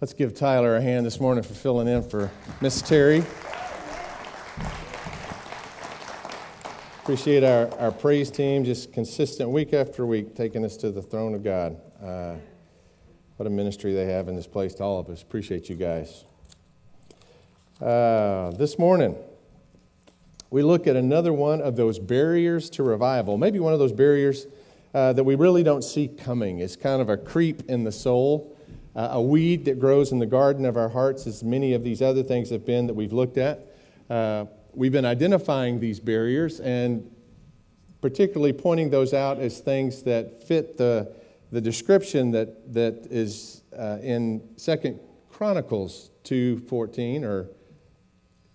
Let's give Tyler a hand this morning for filling in for Miss Terry. Appreciate our, our praise team, just consistent week after week, taking us to the throne of God. Uh, what a ministry they have in this place to all of us. Appreciate you guys. Uh, this morning, we look at another one of those barriers to revival. Maybe one of those barriers uh, that we really don't see coming. It's kind of a creep in the soul uh, a weed that grows in the garden of our hearts, as many of these other things have been that we've looked at. Uh, we've been identifying these barriers and particularly pointing those out as things that fit the, the description that, that is uh, in Second Chronicles 2.14 or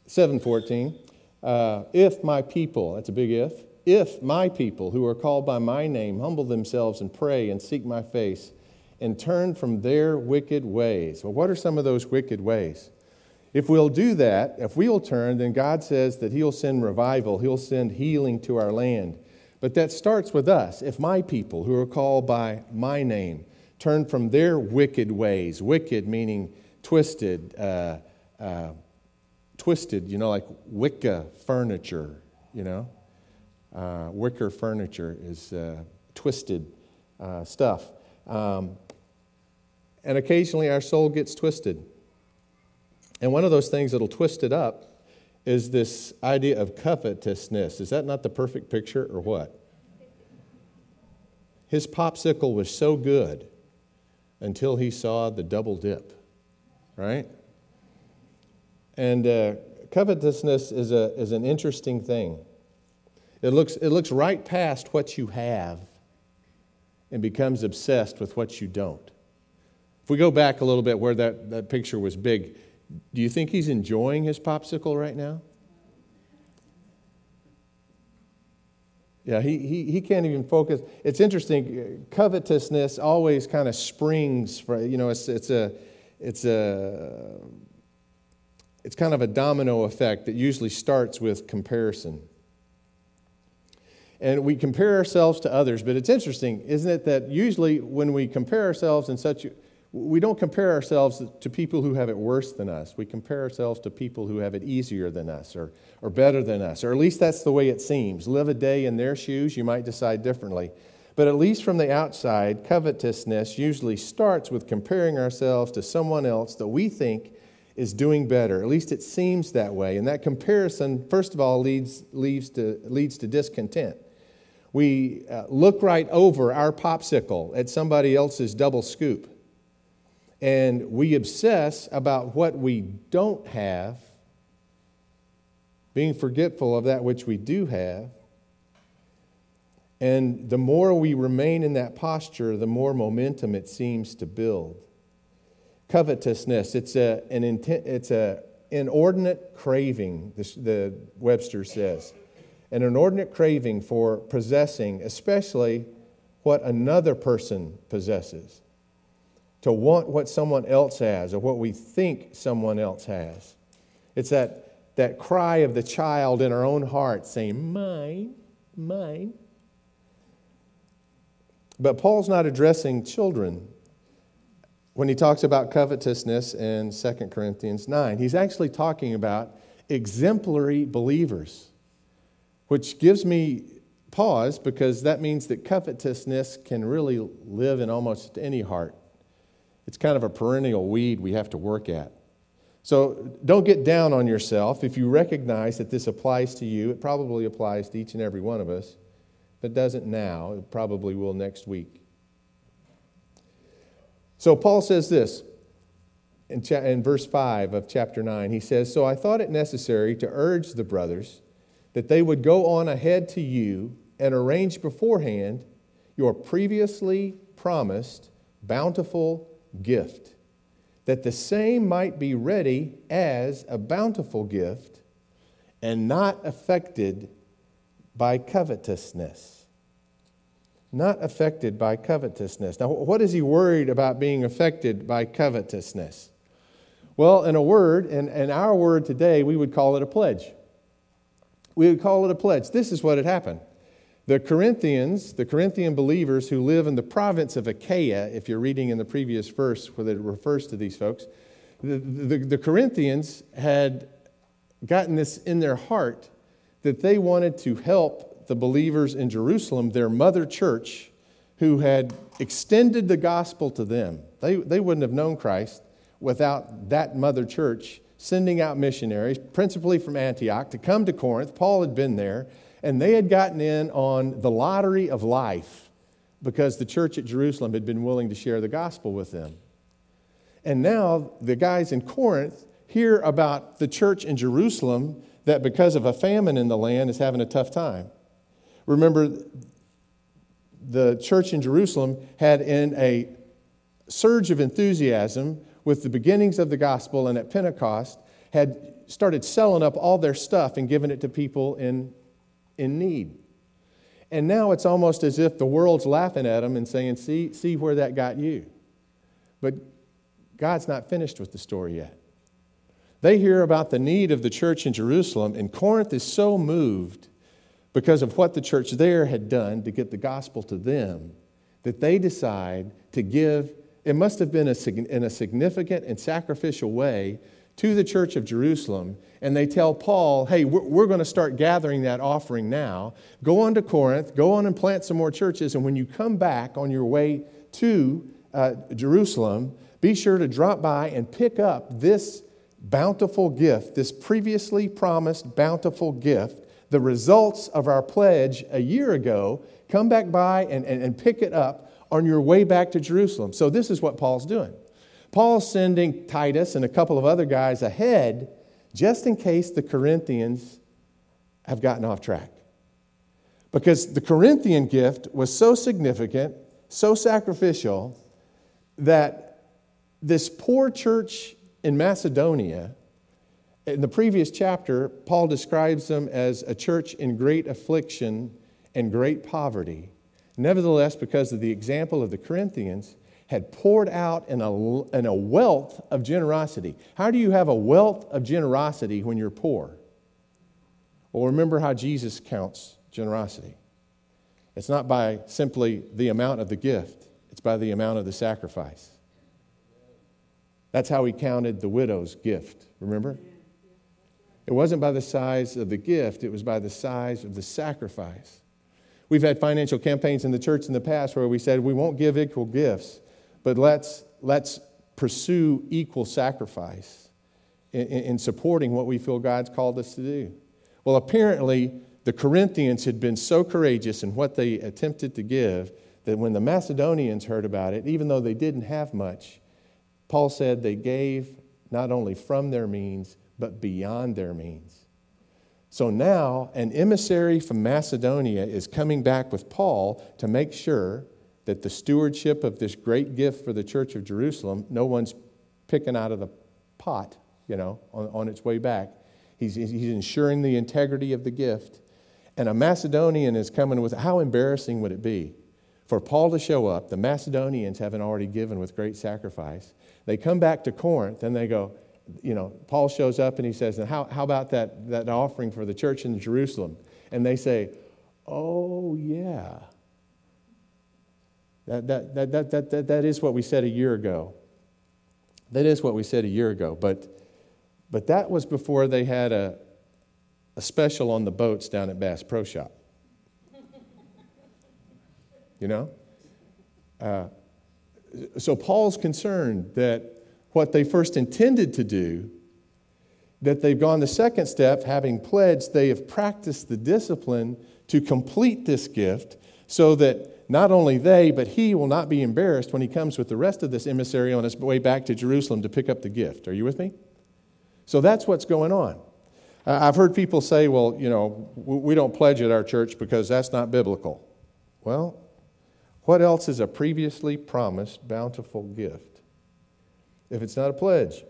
7.14. Uh, if my people, that's a big if, if my people who are called by my name humble themselves and pray and seek my face and turn from their wicked ways. Well, what are some of those wicked ways? If we'll do that, if we'll turn, then God says that He'll send revival, He'll send healing to our land. But that starts with us. If my people, who are called by my name, turn from their wicked ways, wicked meaning twisted, uh, uh, twisted, you know, like wicker furniture, you know. Uh, wicker furniture is uh, twisted uh, stuff. Um, and occasionally our soul gets twisted. And one of those things that'll twist it up is this idea of covetousness. Is that not the perfect picture or what? His popsicle was so good until he saw the double dip, right? And uh, covetousness is, a, is an interesting thing. It looks, it looks right past what you have and becomes obsessed with what you don't. If we go back a little bit where that, that picture was big, do you think he's enjoying his popsicle right now? Yeah, he, he, he can't even focus. It's interesting. Uh, covetousness always kind of springs from, you know, it's, it's a, it's a, it's kind of a domino effect that usually starts with comparison. And we compare ourselves to others, but it's interesting, isn't it, that usually when we compare ourselves in such we don't compare ourselves to people who have it worse than us. We compare ourselves to people who have it easier than us or, or better than us, or at least that's the way it seems. Live a day in their shoes, you might decide differently. But at least from the outside, covetousness usually starts with comparing ourselves to someone else that we think is doing better. At least it seems that way. And that comparison, first of all, leads, leads, to, leads to discontent. We uh, look right over our popsicle at somebody else's double scoop and we obsess about what we don't have, being forgetful of that which we do have. And the more we remain in that posture, the more momentum it seems to build. Covetousness, it's a, an intent, it's a inordinate craving, the Webster says. An inordinate craving for possessing, especially what another person possesses to want what someone else has or what we think someone else has. It's that, that cry of the child in our own heart saying, Mine, mine. But Paul's not addressing children when he talks about covetousness in 2 Corinthians 9. He's actually talking about exemplary believers, which gives me pause because that means that covetousness can really live in almost any heart. It's kind of a perennial weed we have to work at. So don't get down on yourself. If you recognize that this applies to you, it probably applies to each and every one of us. If it doesn't now, it probably will next week. So Paul says this in, cha- in verse 5 of chapter 9. He says, So I thought it necessary to urge the brothers that they would go on ahead to you and arrange beforehand your previously promised bountiful gift, that the same might be ready as a bountiful gift and not affected by covetousness. Not affected by covetousness. Now, what is he worried about being affected by covetousness? Well, in a word, in, in our word today, we would call it a pledge. We would call it a pledge. This is what had happened. The Corinthians, the Corinthian believers who live in the province of Achaia, if you're reading in the previous verse where it refers to these folks, the, the, the Corinthians had gotten this in their heart that they wanted to help the believers in Jerusalem, their mother church, who had extended the gospel to them. They, they wouldn't have known Christ without that mother church sending out missionaries, principally from Antioch, to come to Corinth. Paul had been there and they had gotten in on the lottery of life because the church at Jerusalem had been willing to share the gospel with them. And now the guys in Corinth hear about the church in Jerusalem that because of a famine in the land is having a tough time. Remember, the church in Jerusalem had in a surge of enthusiasm with the beginnings of the gospel and at Pentecost had started selling up all their stuff and giving it to people in in need. And now it's almost as if the world's laughing at them and saying, see, see where that got you. But God's not finished with the story yet. They hear about the need of the church in Jerusalem, and Corinth is so moved because of what the church there had done to get the gospel to them that they decide to give. It must have been a, in a significant and sacrificial way to the church of Jerusalem, and they tell Paul, hey, we're, we're going to start gathering that offering now. Go on to Corinth, go on and plant some more churches, and when you come back on your way to uh, Jerusalem, be sure to drop by and pick up this bountiful gift, this previously promised bountiful gift, the results of our pledge a year ago. Come back by and, and, and pick it up on your way back to Jerusalem. So, this is what Paul's doing. Paul's sending Titus and a couple of other guys ahead just in case the Corinthians have gotten off track. Because the Corinthian gift was so significant, so sacrificial, that this poor church in Macedonia, in the previous chapter, Paul describes them as a church in great affliction and great poverty. Nevertheless, because of the example of the Corinthians, had poured out in a, in a wealth of generosity. How do you have a wealth of generosity when you're poor? Well, remember how Jesus counts generosity. It's not by simply the amount of the gift, it's by the amount of the sacrifice. That's how he counted the widow's gift, remember? It wasn't by the size of the gift, it was by the size of the sacrifice. We've had financial campaigns in the church in the past where we said we won't give equal gifts, but let's, let's pursue equal sacrifice in, in supporting what we feel God's called us to do. Well, apparently, the Corinthians had been so courageous in what they attempted to give that when the Macedonians heard about it, even though they didn't have much, Paul said they gave not only from their means, but beyond their means. So now, an emissary from Macedonia is coming back with Paul to make sure that the stewardship of this great gift for the church of Jerusalem, no one's picking out of the pot, you know, on, on its way back. He's, he's ensuring the integrity of the gift. And a Macedonian is coming with, how embarrassing would it be for Paul to show up? The Macedonians haven't already given with great sacrifice. They come back to Corinth and they go, you know, Paul shows up and he says, and how, how about that, that offering for the church in Jerusalem? And they say, oh, yeah. That, that, that, that, that, that, that is what we said a year ago. That is what we said a year ago. But, but that was before they had a, a special on the boats down at Bass Pro Shop. You know? Uh, so Paul's concerned that what they first intended to do, that they've gone the second step, having pledged, they have practiced the discipline to complete this gift so that not only they, but he will not be embarrassed when he comes with the rest of this emissary on his way back to Jerusalem to pick up the gift. Are you with me? So that's what's going on. I've heard people say, well, you know, we don't pledge at our church because that's not biblical. Well, what else is a previously promised bountiful gift if it's not a pledge?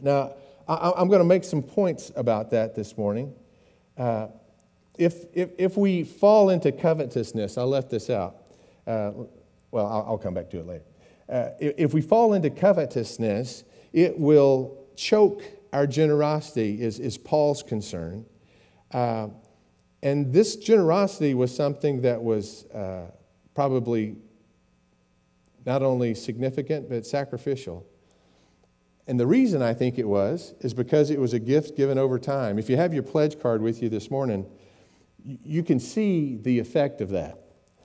Now, I'm going to make some points about that this morning. Uh, if, if, if we fall into covetousness, I left this out. Uh, well, I'll, I'll, come back to it later. Uh, if, if we fall into covetousness, it will choke our generosity, is, is Paul's concern. Uh, And this generosity was something that was uh, probably not only significant, but sacrificial. And the reason I think it was is because it was a gift given over time. If you have your pledge card with you this morning, you can see the effect of that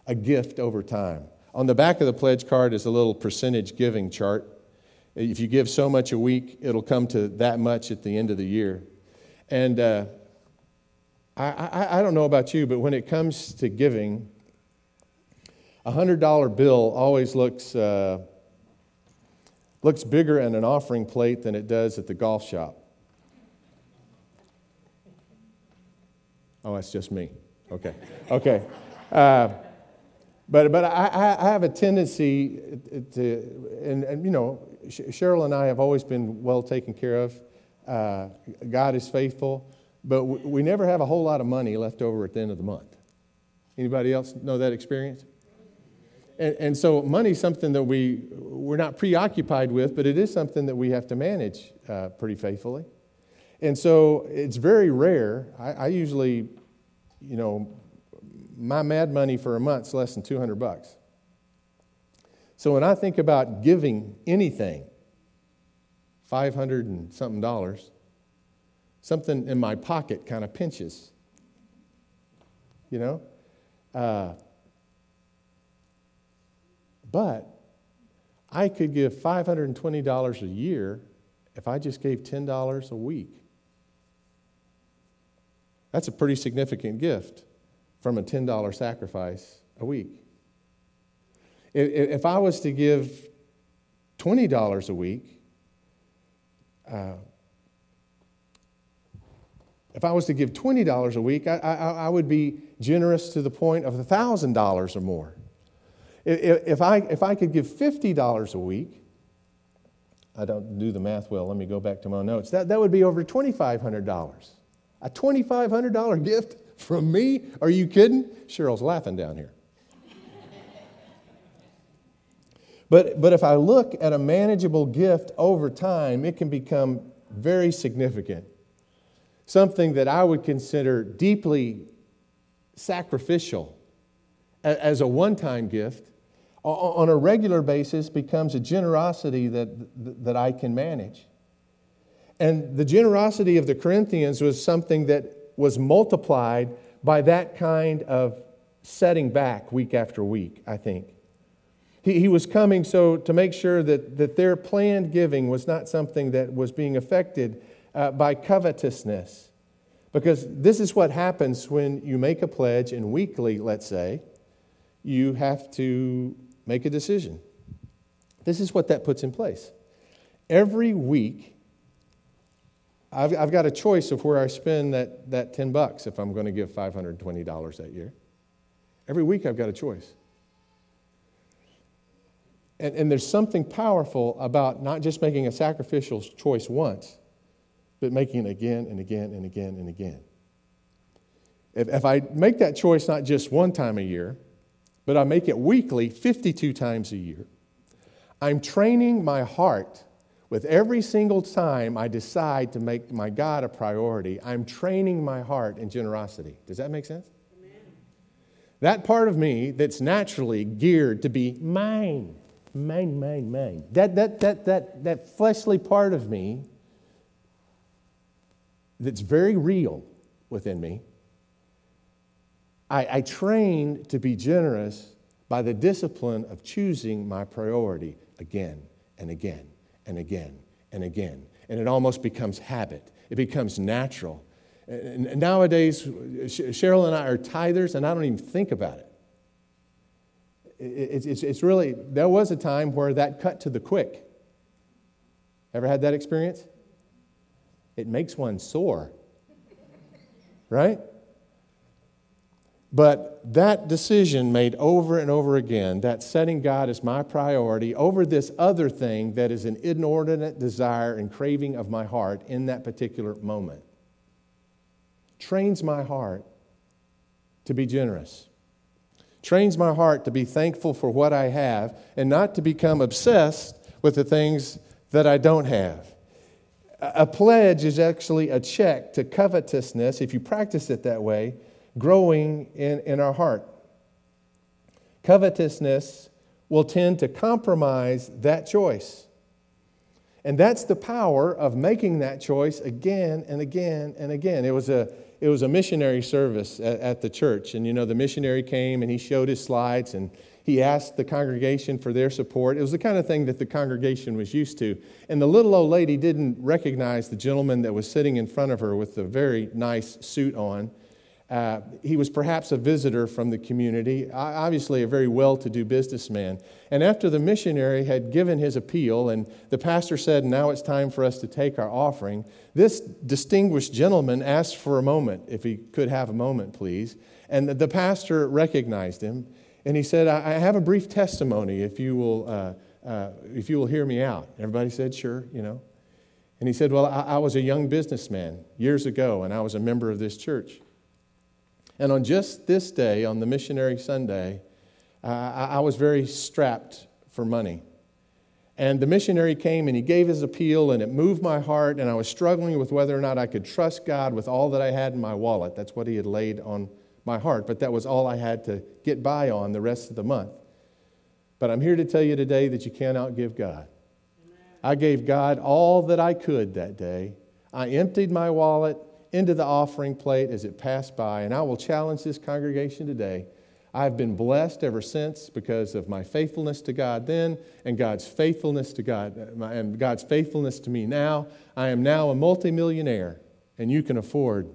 a gift over time. On the back of the pledge card is a little percentage giving chart. If you give so much a week, it'll come to that much at the end of the year. And uh, I, I, I don't know about you, but when it comes to giving, a $100 bill always looks, uh, looks bigger in an offering plate than it does at the golf shop. Oh, that's just me. Okay. Okay. Uh, but but I, I have a tendency to, and, and you know, Cheryl and I have always been well taken care of. Uh, God is faithful, but we never have a whole lot of money left over at the end of the month. Anybody else know that experience? And, and so money's something that we, we're not preoccupied with, but it is something that we have to manage uh, pretty faithfully. And so it's very rare. I, I, usually, you know, my mad money for a month's less than 200 bucks. So when I think about giving anything, 500 and something dollars, something in my pocket kind of pinches. You know? Uh, but I could give $520 a year if I just gave $10 a week. That's a pretty significant gift from a $10 sacrifice a week. If I was to give $20 a week, uh, if I was to give $20 a week, I, I, I would be generous to the point of $1,000 or more. If I, if I could give $50 a week, I don't do the math well. Let me go back to my notes. That, that would be over $2,500. A $2,500 gift from me? Are you kidding? Cheryl's laughing down here. but, but if I look at a manageable gift over time, it can become very significant. Something that I would consider deeply sacrificial as a one time gift on a regular basis becomes a generosity that, that I can manage. And the generosity of the Corinthians was something that was multiplied by that kind of setting back week after week, I think. He, he was coming so to make sure that, that their planned giving was not something that was being affected uh, by covetousness. Because this is what happens when you make a pledge, and weekly, let's say, you have to make a decision. This is what that puts in place. Every week, I've, I've got a choice of where I spend that, that 10 bucks if I'm going to give $520 that year. Every week, I've got a choice. And, and there's something powerful about not just making a sacrificial choice once, but making it again and again and again and again. If, if I make that choice not just one time a year, but I make it weekly 52 times a year. I'm training my heart with every single time I decide to make my God a priority. I'm training my heart in generosity. Does that make sense? Amen. That part of me that's naturally geared to be mine, mine, mine, mine. That, that, that, that, that fleshly part of me that's very real within me I, I trained to be generous by the discipline of choosing my priority again and again and again and again. And it almost becomes habit, it becomes natural. And nowadays, Cheryl and I are tithers, and I don't even think about it. It's, it's, it's really, there was a time where that cut to the quick. Ever had that experience? It makes one sore, right? But that decision made over and over again, that setting God as my priority over this other thing that is an inordinate desire and craving of my heart in that particular moment, trains my heart to be generous, trains my heart to be thankful for what I have and not to become obsessed with the things that I don't have. A pledge is actually a check to covetousness, if you practice it that way growing in, in our heart. Covetousness will tend to compromise that choice. And that's the power of making that choice again and again and again. It was a, it was a missionary service at, at the church. And you know, the missionary came and he showed his slides and he asked the congregation for their support. It was the kind of thing that the congregation was used to. And the little old lady didn't recognize the gentleman that was sitting in front of her with the very nice suit on. Uh, he was perhaps a visitor from the community, obviously a very well to do businessman. And after the missionary had given his appeal, and the pastor said, Now it's time for us to take our offering, this distinguished gentleman asked for a moment, if he could have a moment, please. And the pastor recognized him, and he said, I have a brief testimony if you will, uh, uh, if you will hear me out. Everybody said, Sure, you know. And he said, Well, I, I was a young businessman years ago, and I was a member of this church. And on just this day, on the missionary Sunday, uh, I was very strapped for money. And the missionary came and he gave his appeal, and it moved my heart. And I was struggling with whether or not I could trust God with all that I had in my wallet. That's what he had laid on my heart, but that was all I had to get by on the rest of the month. But I'm here to tell you today that you cannot give God. I gave God all that I could that day. I emptied my wallet into the offering plate as it passed by. And I will challenge this congregation today. I've been blessed ever since because of my faithfulness to God then and God's faithfulness to God and God's faithfulness to me now. I am now a multimillionaire, and you can afford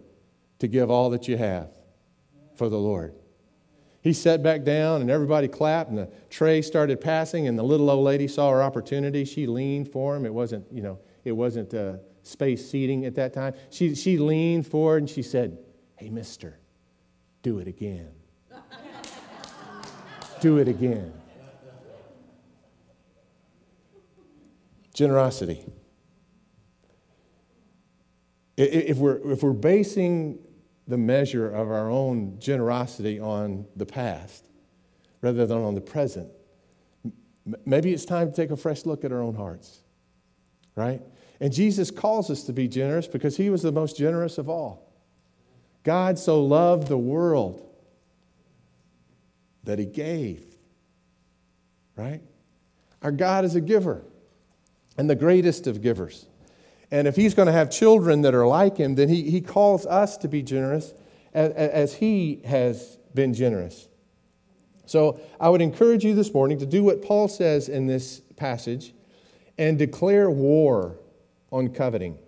to give all that you have for the Lord. He sat back down, and everybody clapped, and the tray started passing, and the little old lady saw her opportunity. She leaned for him. It wasn't, you know, it wasn't. Uh, space seating at that time. She, she leaned forward and she said, Hey, mister, do it again. do it again. Generosity. If we're, if we're basing the measure of our own generosity on the past rather than on the present, maybe it's time to take a fresh look at our own hearts, right? And Jesus calls us to be generous because he was the most generous of all. God so loved the world that he gave. Right? Our God is a giver and the greatest of givers. And if he's going to have children that are like him, then he, he calls us to be generous as, as he has been generous. So I would encourage you this morning to do what Paul says in this passage and declare war on coveting.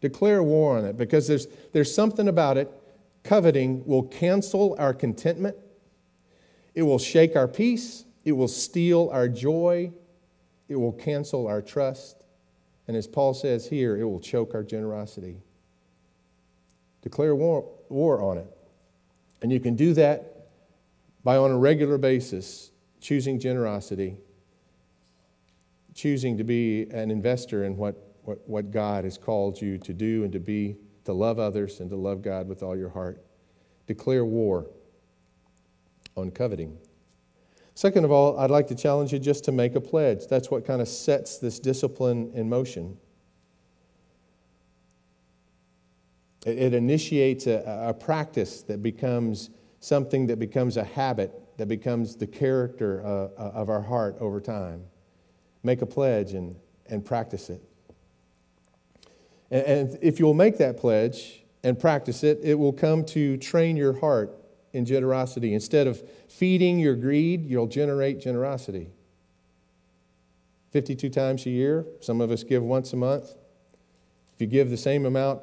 Declare war on it because there's, there's something about it. Coveting will cancel our contentment, it will shake our peace, it will steal our joy, it will cancel our trust. And as Paul says here, it will choke our generosity. Declare war, war on it. And you can do that by, on a regular basis, choosing generosity, choosing to be an investor in what what, what God has called you to do and to be, to love others and to love God with all your heart. Declare war on coveting. Second of all, I'd like to challenge you just to make a pledge. That's what kind of sets this discipline in motion. It, it initiates a, a practice that becomes something that becomes a habit, that becomes the character uh, uh of our heart over time. Make a pledge and, and practice it. And if you'll make that pledge and practice it, it will come to train your heart in generosity. Instead of feeding your greed, you'll generate generosity. 52 times a year, some of us give once a month. If you give the same amount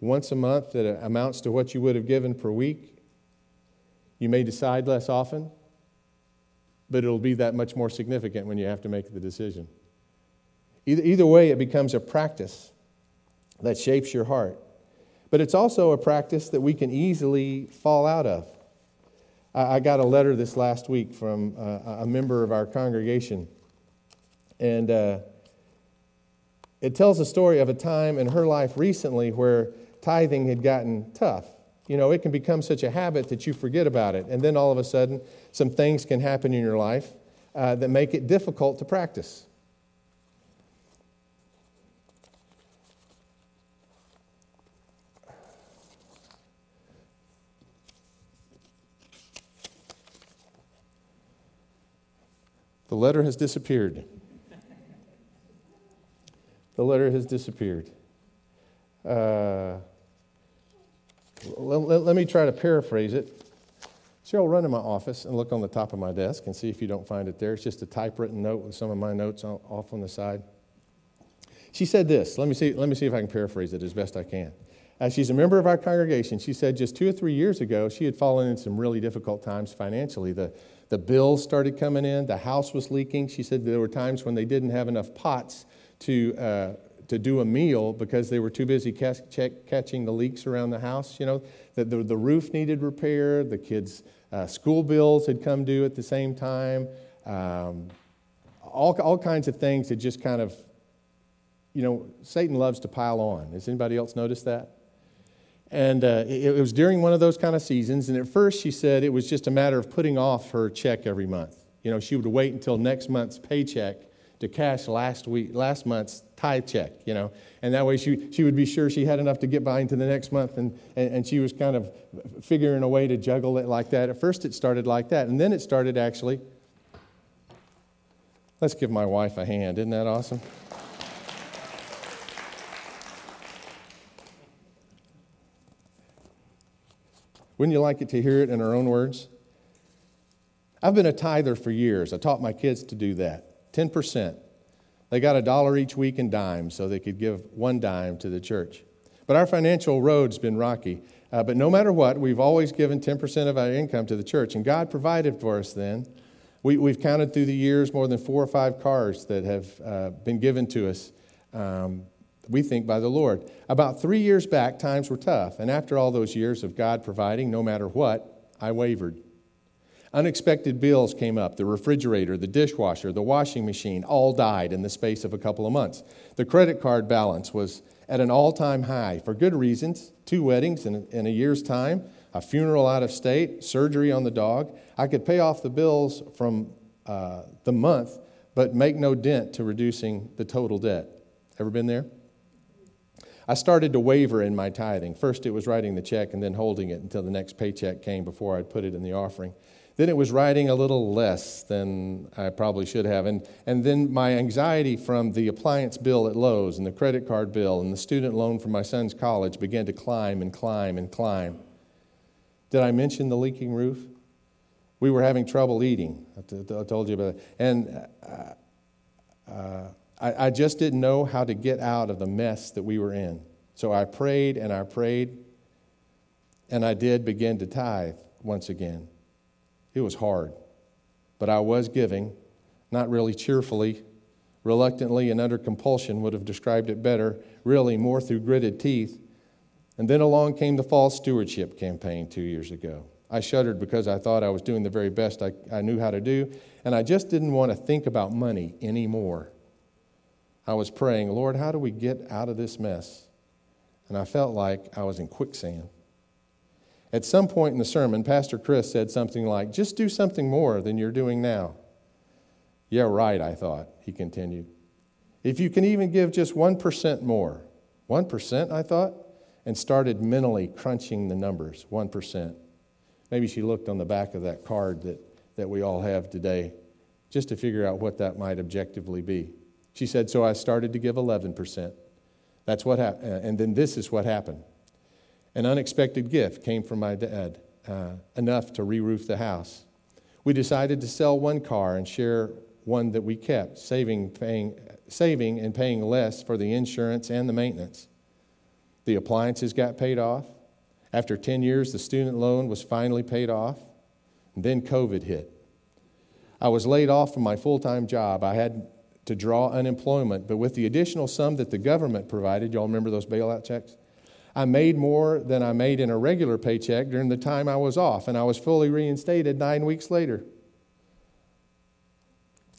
once a month that amounts to what you would have given per week, you may decide less often, but it'll be that much more significant when you have to make the decision. Either, either way, it becomes a practice that shapes your heart. But it's also a practice that we can easily fall out of. I, got a letter this last week from uh, a member of our congregation, and uh, it tells a story of a time in her life recently where tithing had gotten tough. You know, it can become such a habit that you forget about it, and then all of a sudden, some things can happen in your life uh, that make it difficult to practice. The letter has disappeared. The letter has disappeared. Uh, let, let, me try to paraphrase it. I'll run to my office and look on the top of my desk and see if you don't find it there. It's just a typewritten note with some of my notes off on the side. She said this. Let me see, let me see if I can paraphrase it as best I can. As she's a member of our congregation, she said just two or three years ago, she had fallen in some really difficult times financially. The, the bills started coming in, the house was leaking. She said there were times when they didn't have enough pots to, uh, to do a meal because they were too busy catch, check, catching the leaks around the house. You know, the, the, the roof needed repair, the kids' uh, school bills had come due at the same time. Um, all, all kinds of things that just kind of, you know, Satan loves to pile on. Has anybody else noticed that? And uh, it, it, was during one of those kind of seasons. And at first, she said it was just a matter of putting off her check every month. You know, she would wait until next month's paycheck to cash last week, last month's tithe check. You know, and that way she she would be sure she had enough to get by into the next month. And, and and she was kind of figuring a way to juggle it like that. At first, it started like that, and then it started actually. Let's give my wife a hand. Isn't that awesome? Wouldn't you like it to hear it in our own words? I've been a tither for years. I taught my kids to do that 10%. They got a dollar each week in dimes so they could give one dime to the church. But our financial road's been rocky. Uh, but no matter what, we've always given 10% of our income to the church, and God provided for us then. We, have counted through the years more than four or five cars that have uh, been given to us um, we think by the Lord. About three years back, times were tough, and after all those years of God providing, no matter what, I wavered. Unexpected bills came up. The refrigerator, the dishwasher, the washing machine all died in the space of a couple of months. The credit card balance was at an all time high for good reasons two weddings in, in a year's time, a funeral out of state, surgery on the dog. I could pay off the bills from uh, the month, but make no dent to reducing the total debt. Ever been there? I started to waver in my tithing. First, it was writing the check and then holding it until the next paycheck came before I'd put it in the offering. Then it was writing a little less than I probably should have. And, and then my anxiety from the appliance bill at Lowe's and the credit card bill and the student loan for my son's college began to climb and climb and climb. Did I mention the leaking roof? We were having trouble eating. I, t- I told you about it. And uh, uh, I, I just didn't know how to get out of the mess that we were in. So I prayed and I prayed, and I did begin to tithe once again. It was hard, but I was giving, not really cheerfully, reluctantly, and under compulsion would have described it better, really more through gritted teeth. And then along came the false stewardship campaign two years ago. I shuddered because I thought I was doing the very best I, I knew how to do, and I just didn't want to think about money anymore. I was praying, Lord, how do we get out of this mess? And I felt like I was in quicksand. At some point in the sermon, Pastor Chris said something like, Just do something more than you're doing now. Yeah, right, I thought, he continued. If you can even give just 1% more. 1%, I thought, and started mentally crunching the numbers 1%. Maybe she looked on the back of that card that, that we all have today just to figure out what that might objectively be. She said, So I started to give 11%. That's what happened. Uh, and then this is what happened. An unexpected gift came from my dad, uh, enough to re roof the house. We decided to sell one car and share one that we kept, saving, paying, saving and paying less for the insurance and the maintenance. The appliances got paid off. After 10 years, the student loan was finally paid off. And then COVID hit. I was laid off from my full time job. I had to draw unemployment. But with the additional sum that the government provided, y'all remember those bailout checks? I made more than I made in a regular paycheck during the time I was off, and I was fully reinstated nine weeks later.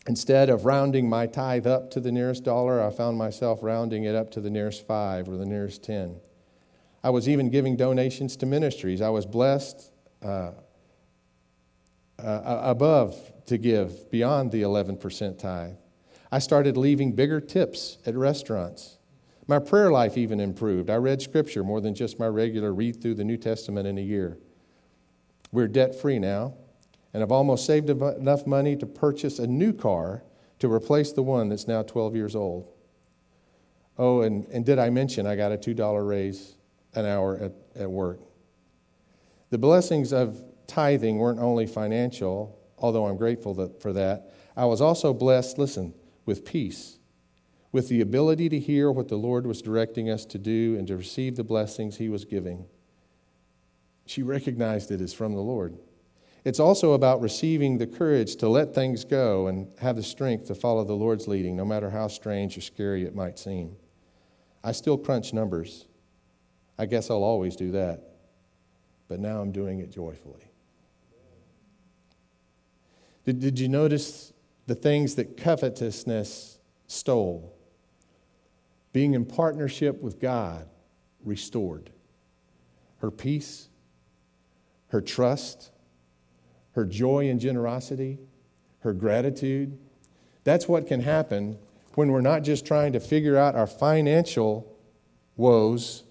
Instead of rounding my tithe up to the nearest dollar, I found myself rounding it up to the nearest five or the nearest ten. I was even giving donations to ministries. I was blessed uh, uh, above to give beyond the 11% tithe. I started leaving bigger tips at restaurants. My prayer life even improved. I read scripture more than just my regular read through the New Testament in a year. We're debt free now, and I've almost saved enough money to purchase a new car to replace the one that's now 12 years old. Oh, and, and did I mention I got a $2 raise an hour at, at work? The blessings of tithing weren't only financial, although I'm grateful that, for that. I was also blessed, listen, with peace, with the ability to hear what the Lord was directing us to do and to receive the blessings He was giving. She recognized it as from the Lord. It's also about receiving the courage to let things go and have the strength to follow the Lord's leading, no matter how strange or scary it might seem. I still crunch numbers. I guess I'll always do that. But now I'm doing it joyfully. Did, did you notice the things that covetousness stole? Being in partnership with God restored her peace, her trust, her joy and generosity, her gratitude. That's what can happen when we're not just trying to figure out our financial woes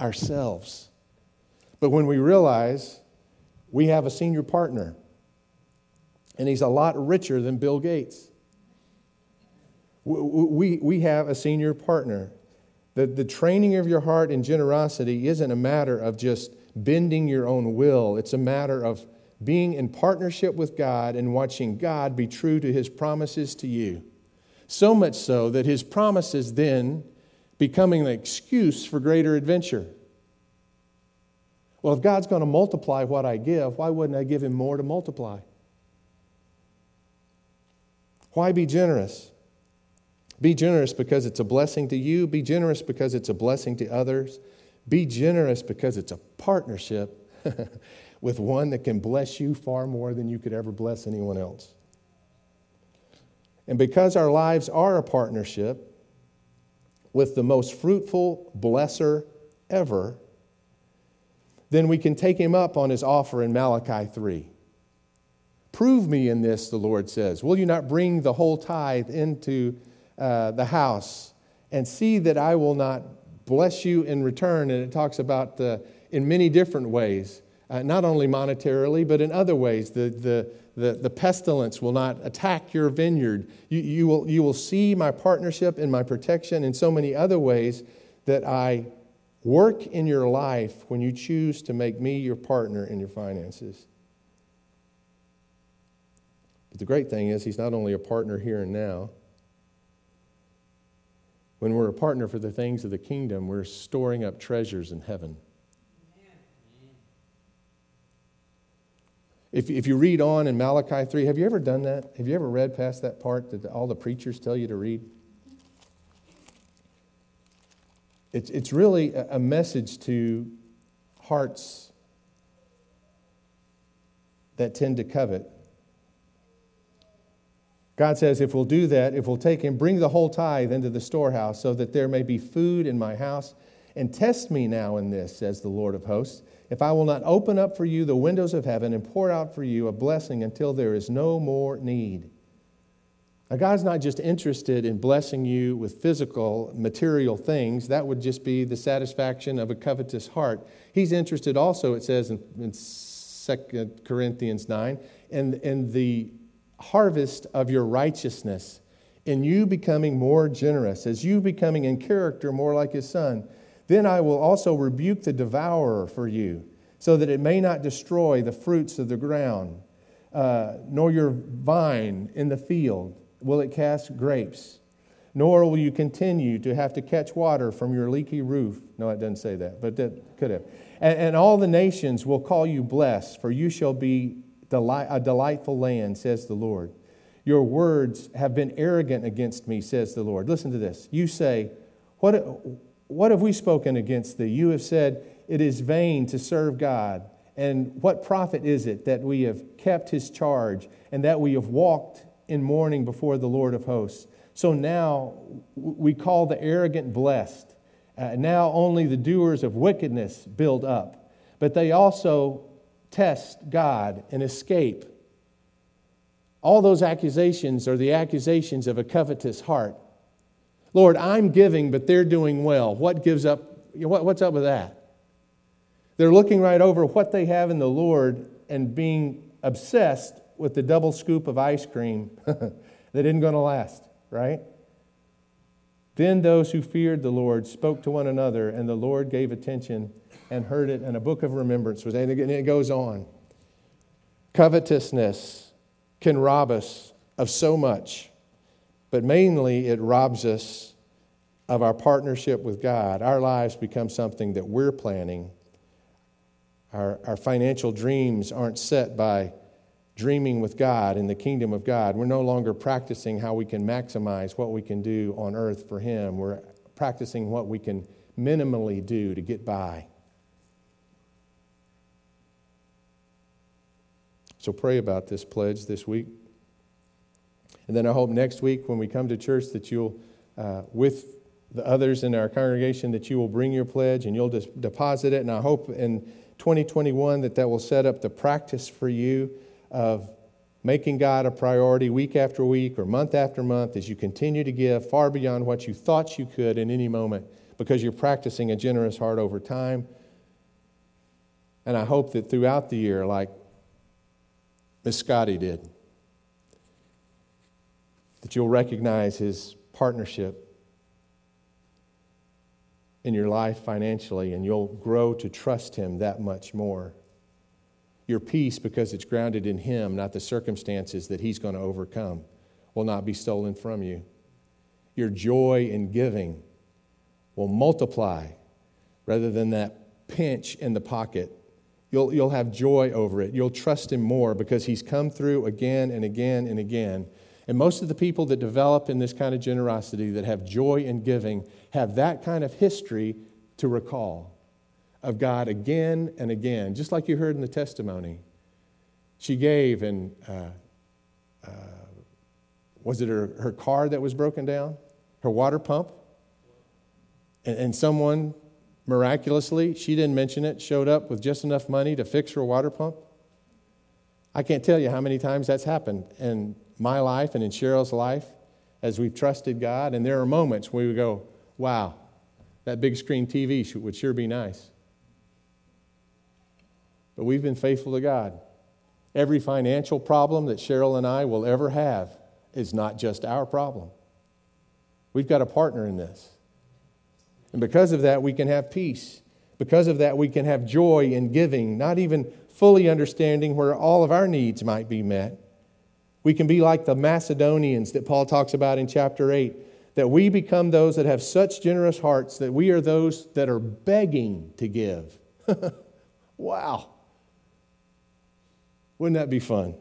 ourselves, but when we realize we have a senior partner and he's a lot richer than Bill Gates. We, we have a senior partner. The, the training of your heart in generosity isn't a matter of just bending your own will, it's a matter of being in partnership with God and watching God be true to his promises to you. So much so that his promises then becoming an excuse for greater adventure. Well, if God's going to multiply what I give, why wouldn't I give him more to multiply? Why be generous? Be generous because it's a blessing to you. Be generous because it's a blessing to others. Be generous because it's a partnership with one that can bless you far more than you could ever bless anyone else. And because our lives are a partnership with the most fruitful blesser ever, then we can take him up on his offer in Malachi 3. Prove me in this, the Lord says. Will you not bring the whole tithe into uh, the house and see that I will not bless you in return? And it talks about the, in many different ways uh, not only monetarily, but in other ways. The, the, the, the, pestilence will not attack your vineyard. You, you, will, you will see my partnership and my protection in so many other ways that I work in your life when you choose to make me your partner in your finances. But the great thing is, he's not only a partner here and now. When we're a partner for the things of the kingdom, we're storing up treasures in heaven. If, if you read on in Malachi 3, have you ever done that? Have you ever read past that part that all the preachers tell you to read? It's, it's really a message to hearts that tend to covet. God says, if we'll do that, if we'll take and bring the whole tithe into the storehouse so that there may be food in my house, and test me now in this, says the Lord of hosts if I will not open up for you the windows of heaven and pour out for you a blessing until there is no more need. Now, God's not just interested in blessing you with physical, material things. That would just be the satisfaction of a covetous heart. He's interested also, it says in, in 2 Corinthians 9, in, in the harvest of your righteousness, in you becoming more generous, as you becoming in character more like his son. Then I will also rebuke the devourer for you, so that it may not destroy the fruits of the ground, uh, nor your vine in the field will it cast grapes, nor will you continue to have to catch water from your leaky roof. No, it doesn't say that, but that could have. And, and all the nations will call you blessed, for you shall be delight, a delightful land, says the Lord. Your words have been arrogant against me, says the Lord. Listen to this. You say, What, what have we spoken against thee? You have said, It is vain to serve God. And what profit is it that we have kept his charge and that we have walked in mourning before the Lord of hosts? So now we call the arrogant blessed. Uh, now only the doers of wickedness build up, but they also test God and escape. All those accusations are the accusations of a covetous heart. Lord, I'm giving, but they're doing well. What gives up? What's up with that? They're looking right over what they have in the Lord and being obsessed with the double scoop of ice cream that isn't going to last, right? Then those who feared the Lord spoke to one another, and the Lord gave attention and heard it, and a book of remembrance was, and it goes on. Covetousness can rob us of so much, but mainly it robs us of our partnership with God. Our lives become something that we're planning. Our, our financial dreams aren't set by dreaming with God in the kingdom of God. We're no longer practicing how we can maximize what we can do on earth for Him. We're practicing what we can minimally do to get by. So pray about this pledge this week. And then I hope next week when we come to church that you'll, uh, with the others in our congregation, that you will bring your pledge and you'll just deposit it. And I hope in 2021 that that will set up the practice for you of making God a priority week after week or month after month as you continue to give far beyond what you thought you could in any moment because you're practicing a generous heart over time. And I hope that throughout the year, like Miss Scotty did, that you'll recognize his partnership in your life financially and you'll grow to trust him that much more. Your peace, because it's grounded in Him, not the circumstances that He's going to overcome, will not be stolen from you. Your joy in giving will multiply rather than that pinch in the pocket. You'll, you'll have joy over it. You'll trust Him more because He's come through again and again and again. And most of the people that develop in this kind of generosity, that have joy in giving, have that kind of history to recall of God again and again, just like you heard in the testimony. She gave, and uh, uh, was it her, her car that was broken down? Her water pump? And, and someone miraculously, she didn't mention it, showed up with just enough money to fix her water pump? I can't tell you how many times that's happened in my life and in Cheryl's life as we've trusted God. And there are moments where we go, wow, that big screen TV would sure be nice. But we've been faithful to God. Every financial problem that Cheryl and I will ever have is not just our problem. We've got a partner in this. And because of that, we can have peace. Because of that, we can have joy in giving, not even fully understanding where all of our needs might be met. We can be like the Macedonians that Paul talks about in chapter 8, that we become those that have such generous hearts that we are those that are begging to give. wow. Wouldn't that be fun?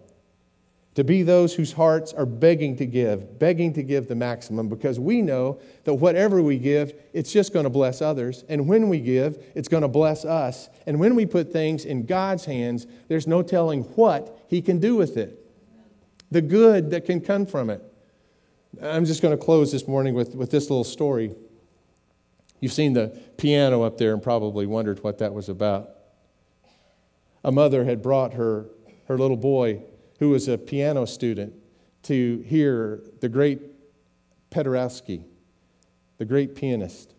To be those whose hearts are begging to give, begging to give the maximum, because we know that whatever we give, it's just going to bless others. And when we give, it's going to bless us. And when we put things in God's hands, there's no telling what He can do with it, the good that can come from it. I'm just going to close this morning with, with this little story. You've seen the piano up there and probably wondered what that was about. A mother had brought her her little boy, who was a piano student, to hear the great Paderewski, the great pianist.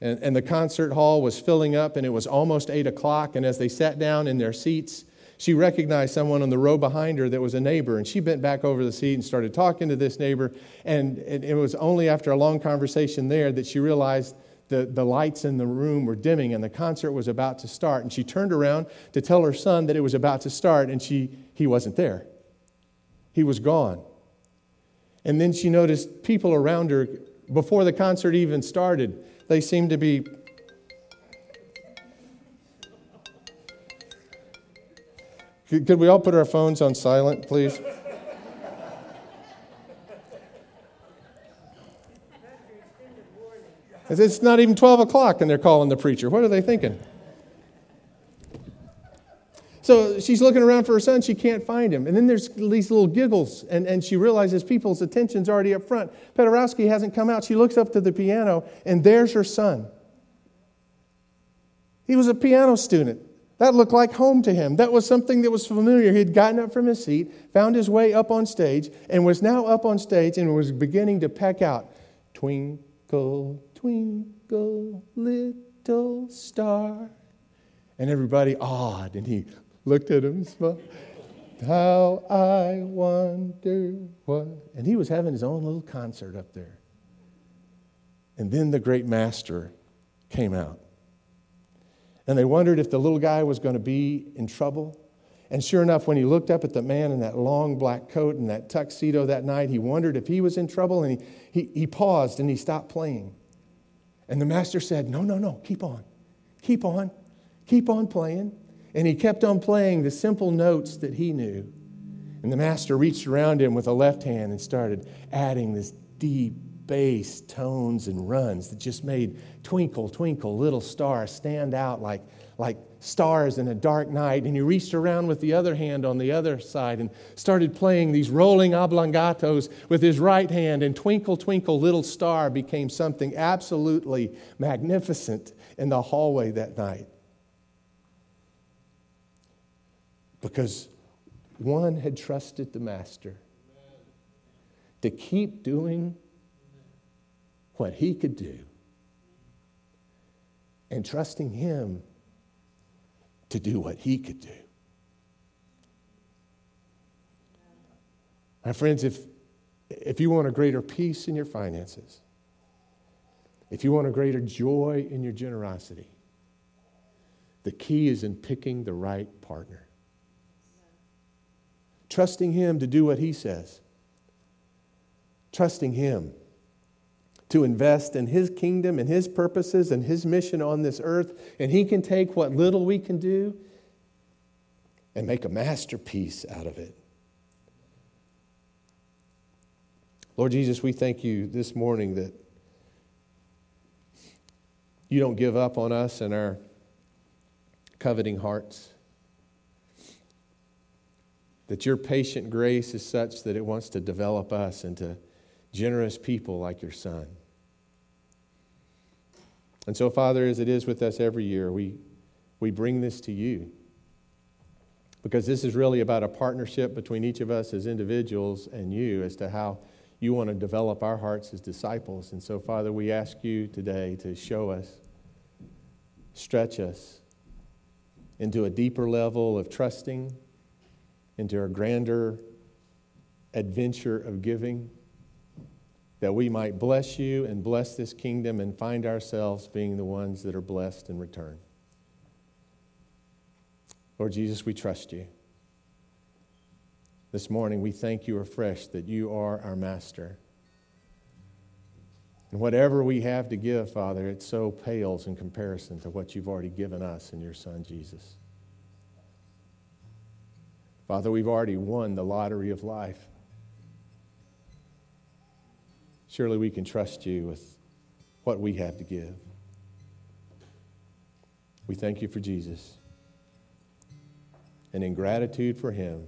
And, and the concert hall was filling up, and it was almost 8 o'clock. And as they sat down in their seats, she recognized someone on the row behind her that was a neighbor, and she bent back over the seat and started talking to this neighbor. And it was only after a long conversation there that she realized the, the lights in the room were dimming and the concert was about to start. And she turned around to tell her son that it was about to start, and she, he wasn't there. He was gone. And then she noticed people around her before the concert even started. They seemed to be Could we all put our phones on silent, please? It's not even 12 o'clock and they're calling the preacher. What are they thinking? So she's looking around for her son. She can't find him. And then there's these little giggles, and, and she realizes people's attention's already up front. Paderewski hasn't come out. She looks up to the piano, and there's her son. He was a piano student. That looked like home to him. That was something that was familiar. He had gotten up from his seat, found his way up on stage, and was now up on stage and was beginning to peck out Twinkle, twinkle, little star. And everybody awed, and he looked at him, and smiled. How I wonder what. And he was having his own little concert up there. And then the great master came out. And they wondered if the little guy was going to be in trouble. And sure enough, when he looked up at the man in that long black coat and that tuxedo that night, he wondered if he was in trouble. And he, he, he paused and he stopped playing. And the master said, No, no, no, keep on. Keep on. Keep on playing. And he kept on playing the simple notes that he knew. And the master reached around him with a left hand and started adding this deep bass tones and runs that just made Twinkle, Twinkle, Little Star stand out like, like stars in a dark night. And he reached around with the other hand on the other side and started playing these rolling obligatos with his right hand. And Twinkle, Twinkle, Little Star became something absolutely magnificent in the hallway that night. Because one had trusted the Master to keep doing what he could do and trusting him to do what he could do. My friends, if, if you want a greater peace in your finances, if you want a greater joy in your generosity, the key is in picking the right partner. Trusting Him to do what He says. Trusting Him to invest in His kingdom and His purposes and His mission on this earth. And He can take what little we can do and make a masterpiece out of it. Lord Jesus, we thank you this morning that you don't give up on us and our coveting hearts. That your patient grace is such that it wants to develop us into generous people like your Son. And so, Father, as it is with us every year, we, we bring this to you because this is really about a partnership between each of us as individuals and you as to how you want to develop our hearts as disciples. And so, Father, we ask you today to show us, stretch us into a deeper level of trusting, into a grander adventure of giving that we might bless you and bless this kingdom and find ourselves being the ones that are blessed in return. Lord Jesus, we trust you. This morning, we thank you afresh that you are our master. And whatever we have to give, Father, it so pales in comparison to what you've already given us in your Son, Jesus. Father, we've already won the lottery of life. Surely we can trust you with what we have to give. We thank you for Jesus. And in gratitude for him,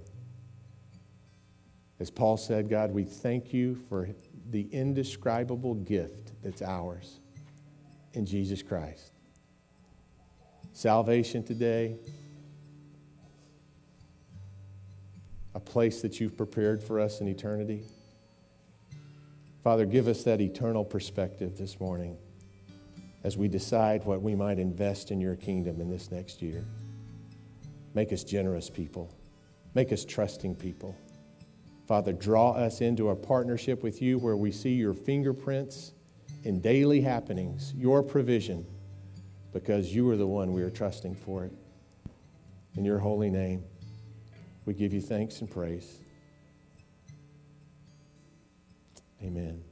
as Paul said, God, we thank you for the indescribable gift that's ours in Jesus Christ. Salvation today, a place that you've prepared for us in eternity. Father, give us that eternal perspective this morning as we decide what we might invest in your kingdom in this next year. Make us generous people, make us trusting people. Father, draw us into a partnership with you where we see your fingerprints in daily happenings, your provision, because you are the one we are trusting for it. In your holy name, we give you thanks and praise. Amen.